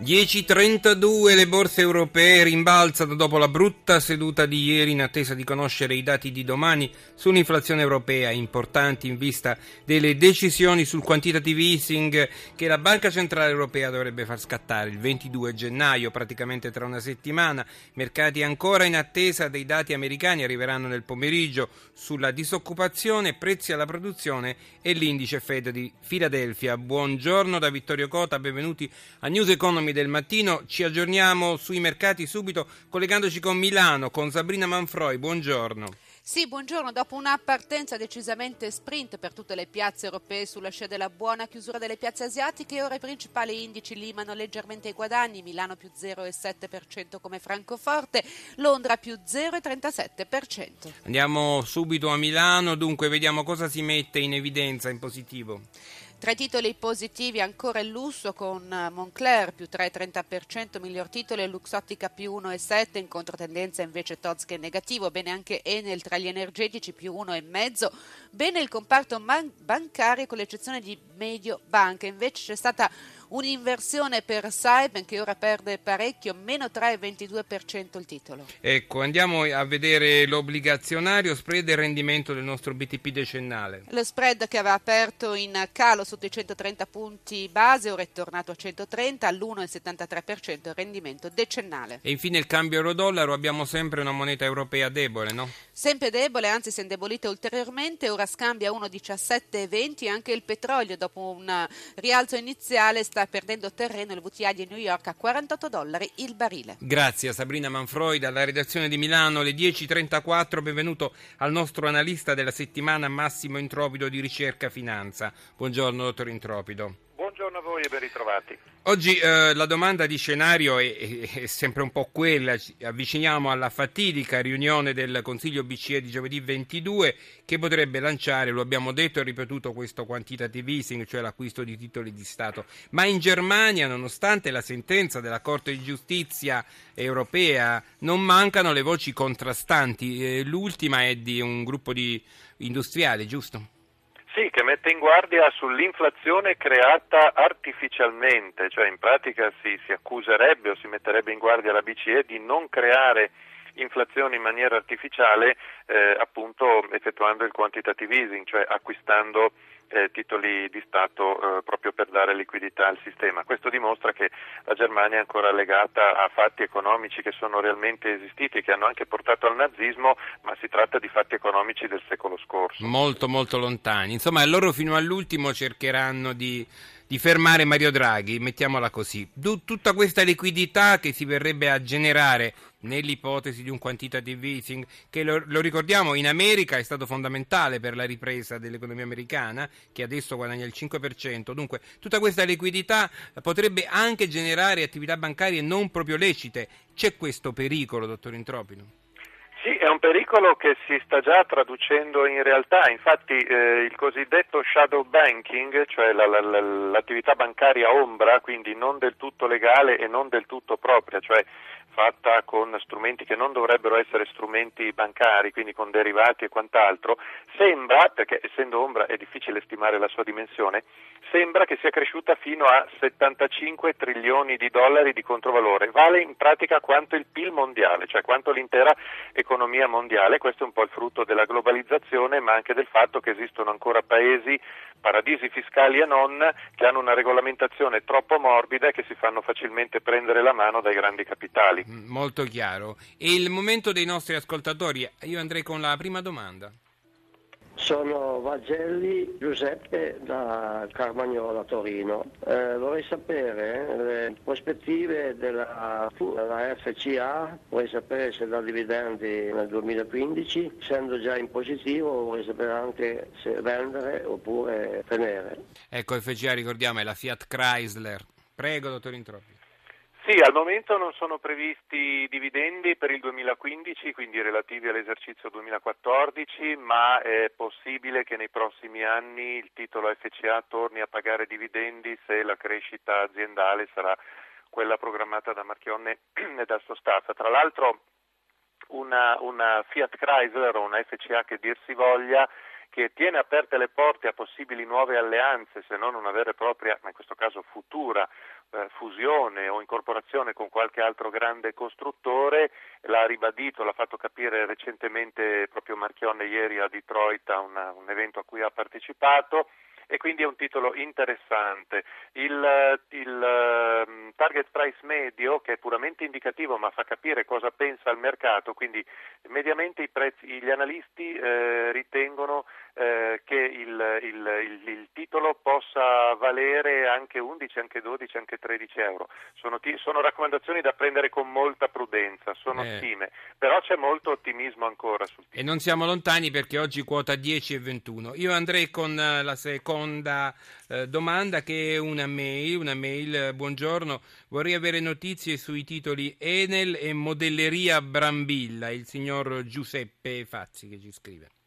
10.32 le borse europee rimbalzano dopo la brutta seduta di ieri in attesa di conoscere i dati di domani sull'inflazione europea importanti in vista delle decisioni sul quantitative easing che la Banca Centrale Europea dovrebbe far scattare il 22 gennaio, praticamente tra una settimana. Mercati ancora in attesa dei dati americani arriveranno nel pomeriggio sulla disoccupazione, prezzi alla produzione e l'indice Fed di Filadelfia. Buongiorno da Vittorio Cota, benvenuti a News Economy economi del mattino. Ci aggiorniamo sui mercati subito collegandoci con Milano, con Sabrina Manfroi. Buongiorno. Sì, buongiorno. Dopo una partenza decisamente sprint per tutte le piazze europee sulla scia della buona chiusura delle piazze asiatiche, ora i principali indici limano leggermente i guadagni, Milano più 0,7% come Francoforte, Londra più 0,37%. Andiamo subito a Milano, dunque vediamo cosa si mette in evidenza in positivo. Tra i titoli positivi ancora il lusso con eh, Moncler più 3,30%, miglior titolo e Luxottica più 1,7%, in controtendenza invece Tozke negativo, bene anche Enel tra gli energetici più 1,5%, bene il comparto man- bancario con l'eccezione di Mediobanca, invece c'è stata un'inversione per Saipem che ora perde parecchio, meno 3,22% il titolo. Ecco, andiamo a vedere l'obbligazionario, spread e rendimento del nostro BTP decennale. Lo spread che aveva aperto in calo sotto i 130 punti base, ora è tornato a 130 all'1,73% il rendimento decennale. E infine il cambio euro-dollaro, abbiamo sempre una moneta europea debole, no? Sempre debole, anzi si è indebolita ulteriormente, ora scambia 1,1720 anche il petrolio dopo un rialzo iniziale sta perdendo terreno il WTI di New York a 48 dollari il barile. Grazie a Sabrina Manfroi dalla redazione di Milano alle 10.34, benvenuto al nostro analista della settimana Massimo Intropido di Ricerca Finanza. Buongiorno dottor Intropido voi e ben ritrovati. Oggi eh, la domanda di scenario è, è, è, sempre un po' quella, ci avviciniamo alla fatidica riunione del Consiglio BCE di giovedì 22 che potrebbe lanciare, lo abbiamo detto e ripetuto, questo quantitative easing, cioè l'acquisto di titoli di Stato. Ma in Germania, nonostante la sentenza della Corte di Giustizia europea, non mancano le voci contrastanti. Eh, l'ultima è di un gruppo di industriali, giusto? Sì, che mette in guardia sull'inflazione creata artificialmente, cioè in pratica si, si accuserebbe o si metterebbe in guardia la BCE di non creare inflazione in maniera artificiale eh, appunto effettuando il quantitative easing, cioè acquistando eh, titoli di Stato eh, proprio per dare liquidità al sistema. Questo dimostra che la Germania è ancora legata a fatti economici che sono realmente esistiti, che hanno anche portato al nazismo, ma si tratta di fatti economici del secolo scorso. Molto molto lontani. Insomma, loro fino all'ultimo cercheranno di di fermare Mario Draghi, mettiamola così. Tutta questa liquidità che si verrebbe a generare nell'ipotesi di un quantitative easing, che lo, lo, ricordiamo in America è stato fondamentale per la ripresa dell'economia americana, che adesso guadagna il 5%. Dunque, tutta questa liquidità potrebbe anche generare attività bancarie non proprio lecite. C'è questo pericolo, dottor Intropino? È un pericolo che si sta già traducendo in realtà, infatti eh, il cosiddetto shadow banking, cioè la, la, la, l'attività bancaria ombra, quindi non del tutto legale e non del tutto propria, cioè fatta con strumenti che non dovrebbero essere strumenti bancari, quindi con derivati e quant'altro, sembra, perché essendo ombra è difficile stimare la sua dimensione, sembra che sia cresciuta fino a 75 trilioni di dollari di controvalore, vale in pratica quanto il PIL mondiale, cioè quanto l'intera economia mondiale, questo è un po' il frutto della globalizzazione, ma anche del fatto che esistono ancora paesi, paradisi fiscali e non, che hanno una regolamentazione troppo morbida e che si fanno facilmente prendere la mano dai grandi capitali. Mm, molto chiaro. E il momento dei nostri ascoltatori, io andrei con la prima domanda. Sono Vagelli Giuseppe da Carmagnola Torino. Eh, vorrei sapere le prospettive della, della, FCA, vorrei sapere se dà dividendi nel 2015, essendo già in positivo vorrei sapere anche se vendere oppure tenere. Ecco, FCA ricordiamo è la Fiat Chrysler. Prego, dottor Intropi. Sì, al momento non sono previsti dividendi per il 2015, quindi relativi all'esercizio 2014, ma è possibile che nei prossimi anni il titolo FCA torni a pagare dividendi se la crescita aziendale sarà quella programmata da Marchionne e dal suo staff. Tra l'altro una, una Fiat Chrysler o una FCA che dir si voglia che tiene aperte le porte a possibili nuove alleanze, se non una vera e propria, ma in questo caso futura, eh, fusione o incorporazione con qualche altro grande costruttore, l'ha ribadito, l'ha fatto capire recentemente proprio Marchionne ieri a Detroit a una, un evento a cui ha partecipato e quindi è un titolo interessante. Il, il um, target price medio, che è puramente indicativo ma fa capire cosa pensa il mercato, quindi mediamente prezzi, gli analisti eh, ritengono eh, che il, il, il, titolo possa valere anche 11, anche 12, anche 13 euro. Sono, t- sono raccomandazioni da prendere con molta prudenza, sono eh. stime, però c'è molto ottimismo ancora sul titolo. E non siamo lontani perché oggi quota 10 e 21. Io andrei con eh, la seconda seconda eh, domanda che è una mail, una mail, buongiorno, vorrei avere notizie sui titoli Enel e Modelleria Brambilla, il signor Giuseppe Fazzi che ci scrive.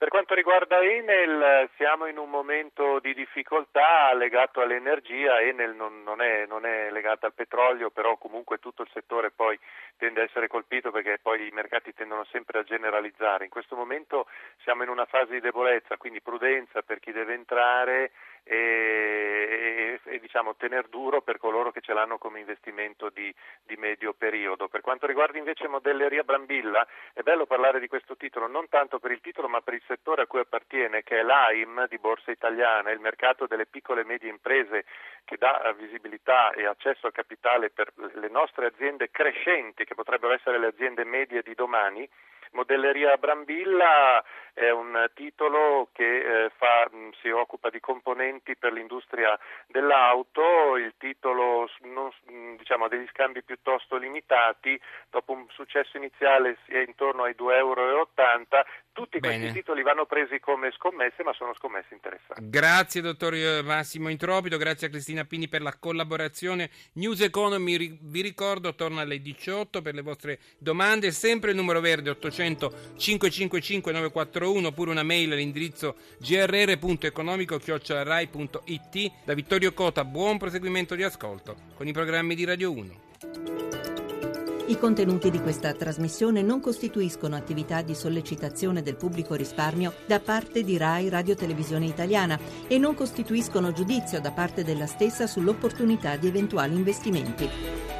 Per quanto riguarda Enel siamo in un momento di difficoltà legato all'energia, Enel non, non, è, non, è, legata al petrolio, però comunque tutto il settore poi tende a essere colpito perché poi i mercati tendono sempre a generalizzare. In questo momento siamo in una fase di debolezza, quindi prudenza per chi deve entrare e, e, e diciamo, tener duro per coloro che ce l'hanno come investimento di, di, medio periodo. Per quanto riguarda invece Modelleria Brambilla, è bello parlare di questo titolo non tanto per il titolo ma per il settore a cui appartiene, che è l'AIM di Borsa Italiana, il mercato delle piccole e medie imprese che dà visibilità e accesso al capitale per le nostre aziende crescenti, che potrebbero essere le aziende medie di domani. Modelleria Brambilla è un titolo che eh, fa, si occupa di componenti per l'industria dell'auto, il titolo non, diciamo, ha degli scambi piuttosto limitati, dopo un successo iniziale si è intorno ai 2,80 euro, tutti Bene. questi titoli vanno presi come scommesse ma sono scommesse interessanti. Grazie dottor eh, Massimo Intropito, grazie a Cristina Pini per la collaborazione. News Economy vi ricordo torna alle 18 per le vostre domande, sempre il numero verde 800 555 941 oppure una mail all'indirizzo grr.economico.rai.it. Da Vittorio Cota, buon proseguimento di ascolto con i programmi di Radio 1. I contenuti di questa trasmissione non costituiscono attività di sollecitazione del pubblico risparmio da parte di RAI Radio Televisione Italiana e non costituiscono giudizio da parte della stessa sull'opportunità di eventuali investimenti.